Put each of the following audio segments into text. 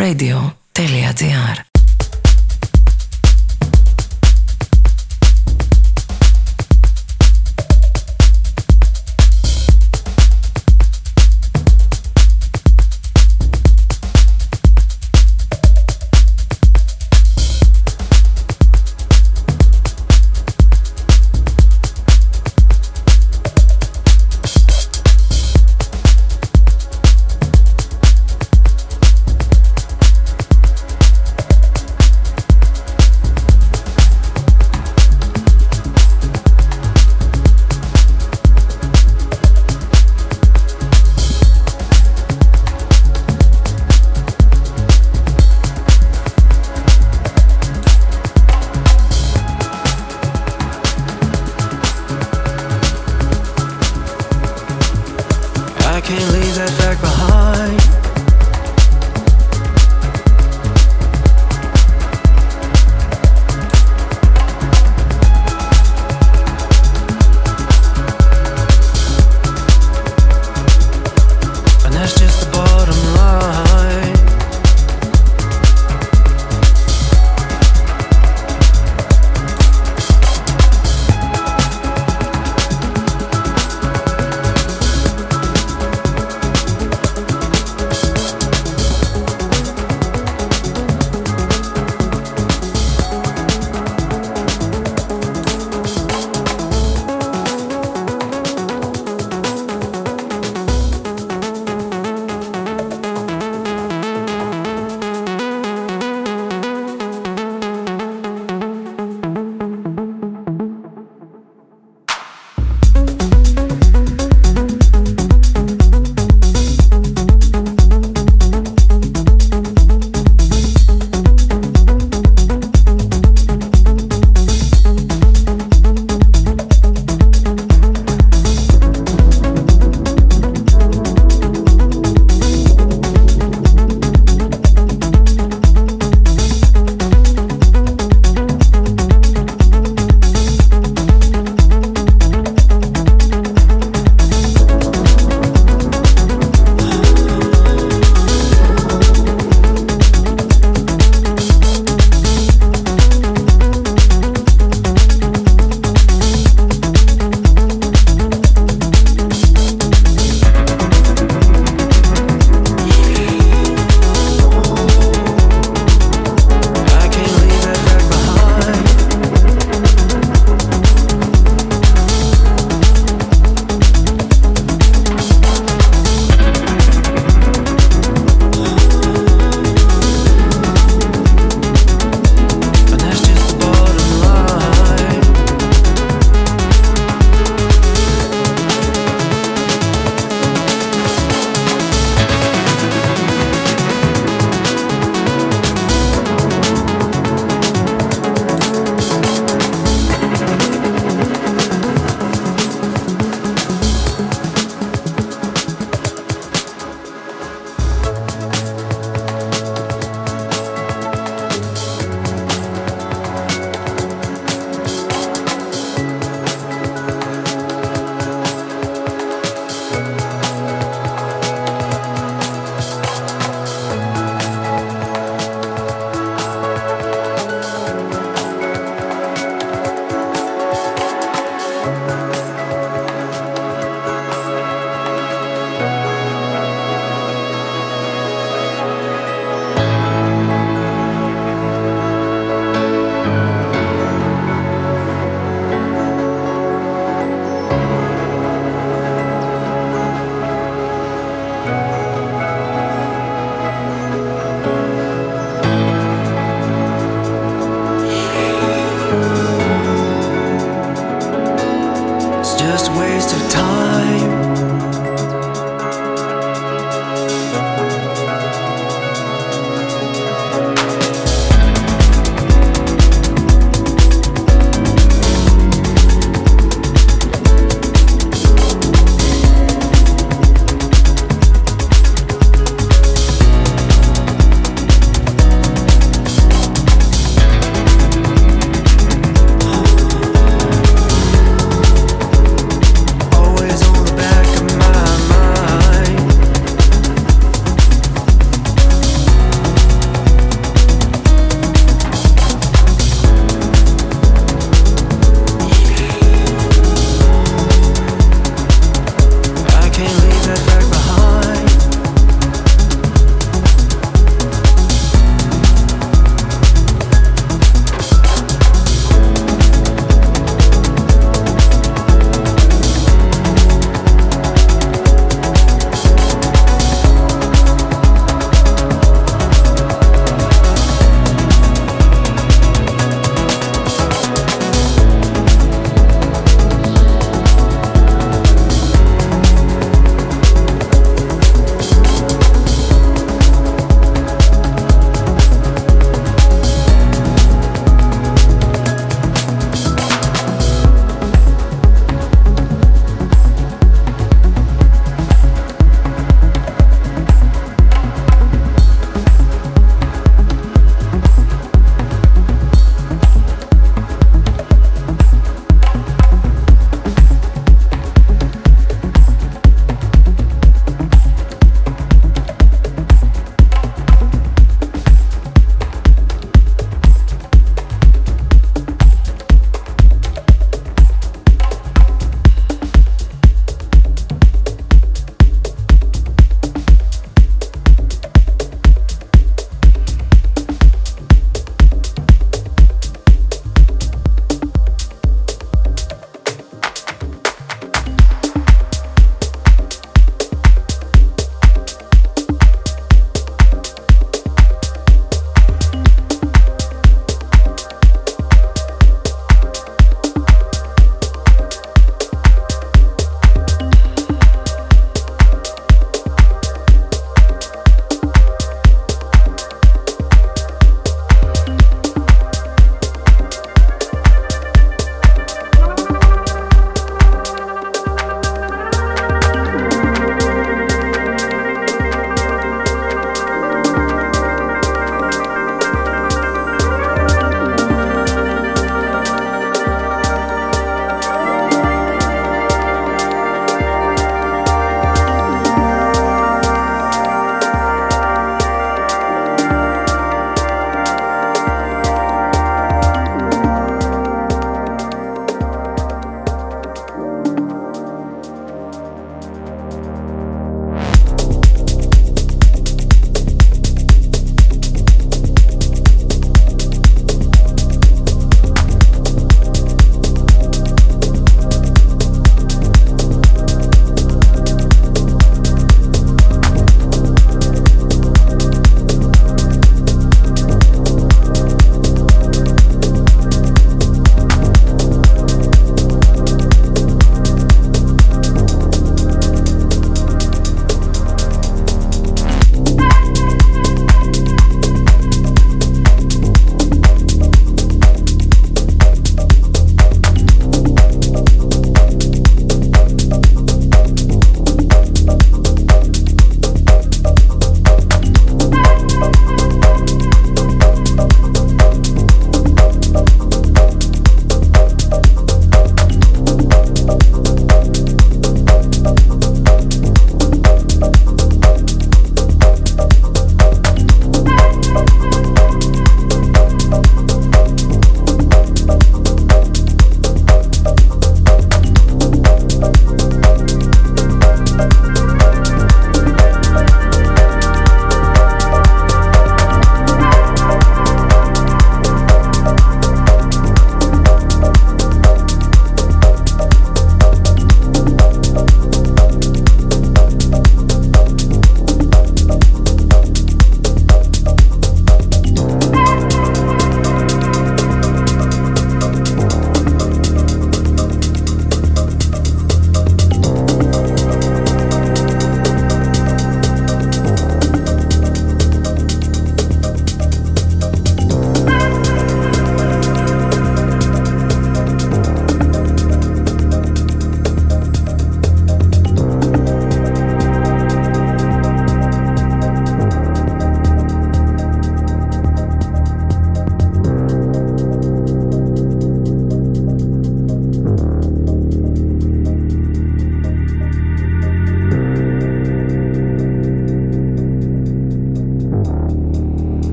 www.offradio.gr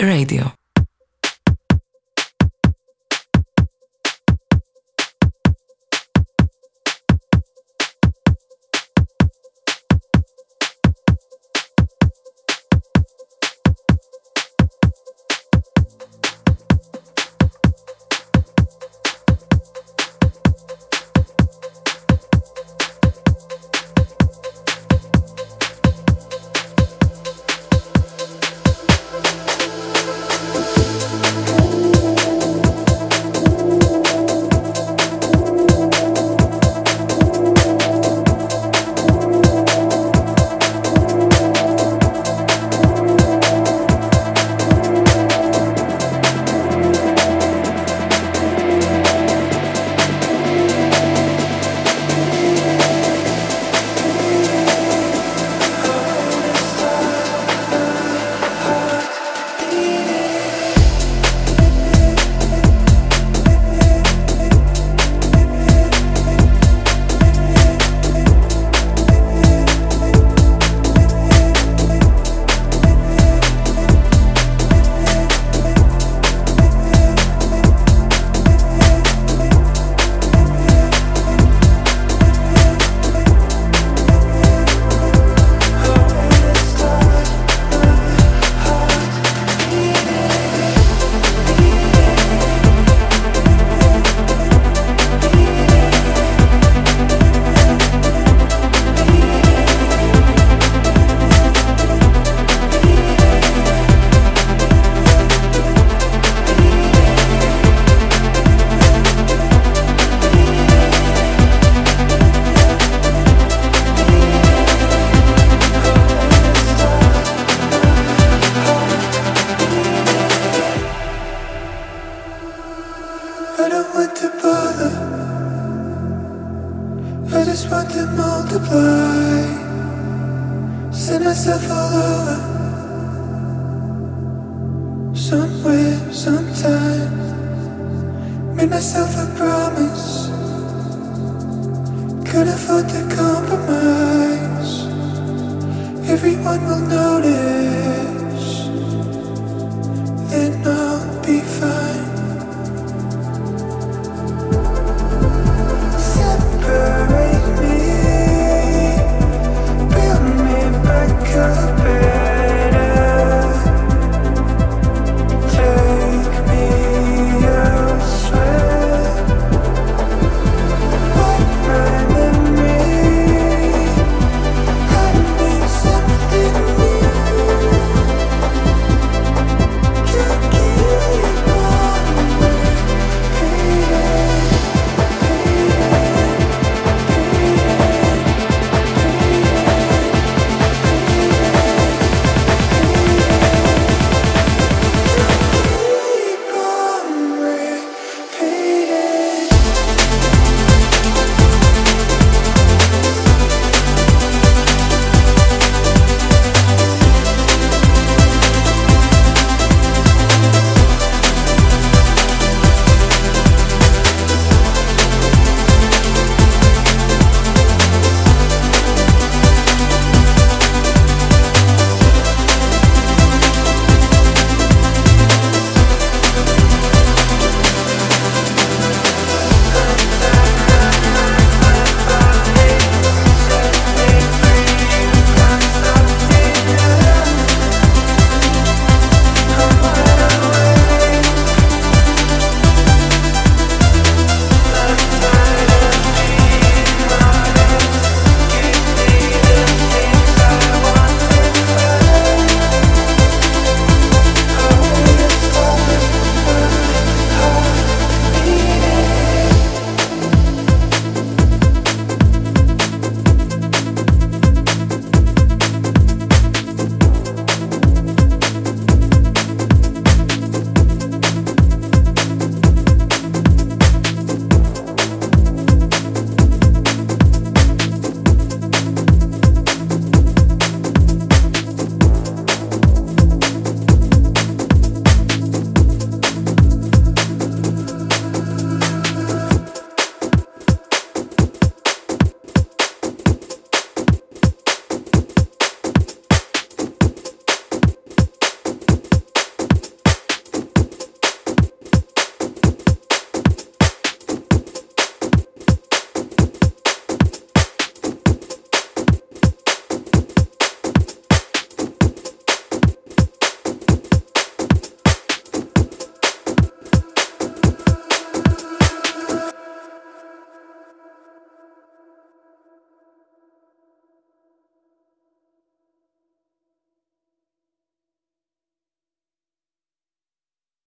Radio.